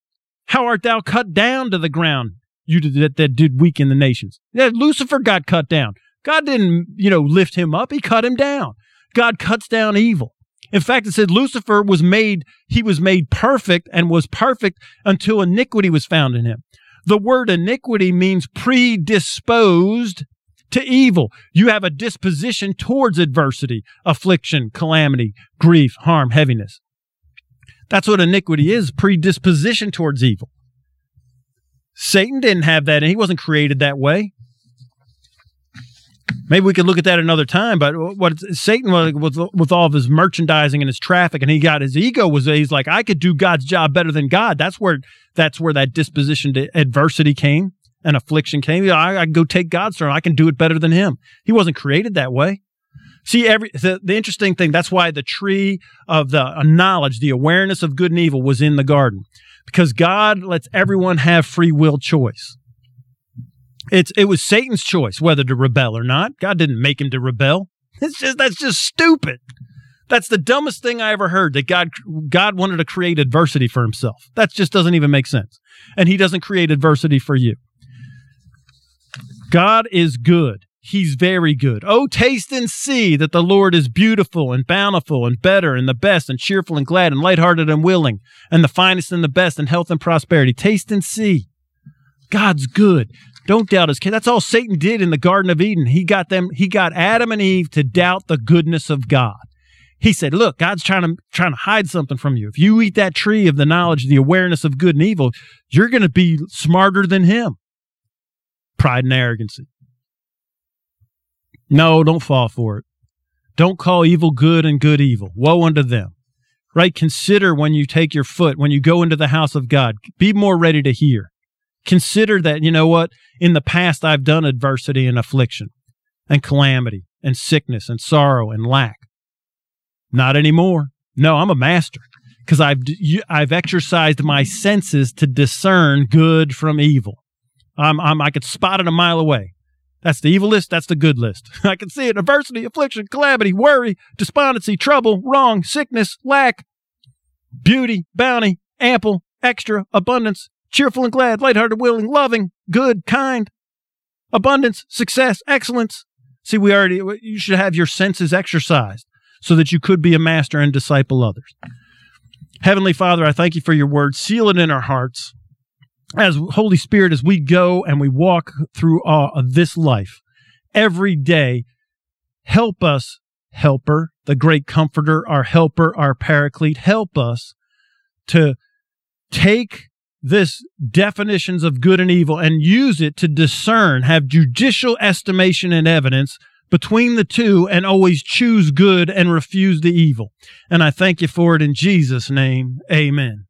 How art thou cut down to the ground, you that, that did weaken the nations? Yeah, Lucifer got cut down. God didn't, you know, lift him up, he cut him down. God cuts down evil. In fact, it said Lucifer was made, he was made perfect and was perfect until iniquity was found in him. The word iniquity means predisposed to evil. You have a disposition towards adversity, affliction, calamity, grief, harm, heaviness. That's what iniquity is predisposition towards evil. Satan didn't have that, and he wasn't created that way. Maybe we could look at that another time. But what Satan was with, with all of his merchandising and his traffic, and he got his ego was he's like I could do God's job better than God. That's where that's where that disposition to adversity came and affliction came. I, I can go take God's throne. I can do it better than Him. He wasn't created that way. See, every the, the interesting thing. That's why the tree of the uh, knowledge, the awareness of good and evil, was in the garden, because God lets everyone have free will choice. It's it was Satan's choice whether to rebel or not. God didn't make him to rebel. <laughs> It's just that's just stupid. That's the dumbest thing I ever heard that God God wanted to create adversity for himself. That just doesn't even make sense. And he doesn't create adversity for you. God is good. He's very good. Oh, taste and see that the Lord is beautiful and bountiful and better and the best and cheerful and glad and lighthearted and willing and the finest and the best and health and prosperity. Taste and see. God's good. Don't doubt his kid. That's all Satan did in the Garden of Eden. He got them, he got Adam and Eve to doubt the goodness of God. He said, Look, God's trying to trying to hide something from you. If you eat that tree of the knowledge, the awareness of good and evil, you're going to be smarter than him. Pride and arrogancy. No, don't fall for it. Don't call evil good and good evil. Woe unto them. Right? Consider when you take your foot, when you go into the house of God, be more ready to hear. Consider that, you know what? In the past, I've done adversity and affliction and calamity and sickness and sorrow and lack. Not anymore. No, I'm a master because I've, I've exercised my senses to discern good from evil. I'm, I'm, I could spot it a mile away. That's the evil list. That's the good list. <laughs> I can see it. Adversity, affliction, calamity, worry, despondency, trouble, wrong, sickness, lack, beauty, bounty, ample, extra, abundance, cheerful and glad, lighthearted, willing, loving, good, kind, abundance, success, excellence. See, we already, you should have your senses exercised so that you could be a master and disciple others. Heavenly Father, I thank you for your word. Seal it in our hearts. As Holy Spirit, as we go and we walk through uh, this life every day, help us, helper, the great comforter, our helper, our paraclete, help us to take this definitions of good and evil and use it to discern, have judicial estimation and evidence between the two and always choose good and refuse the evil. And I thank you for it in Jesus' name. Amen.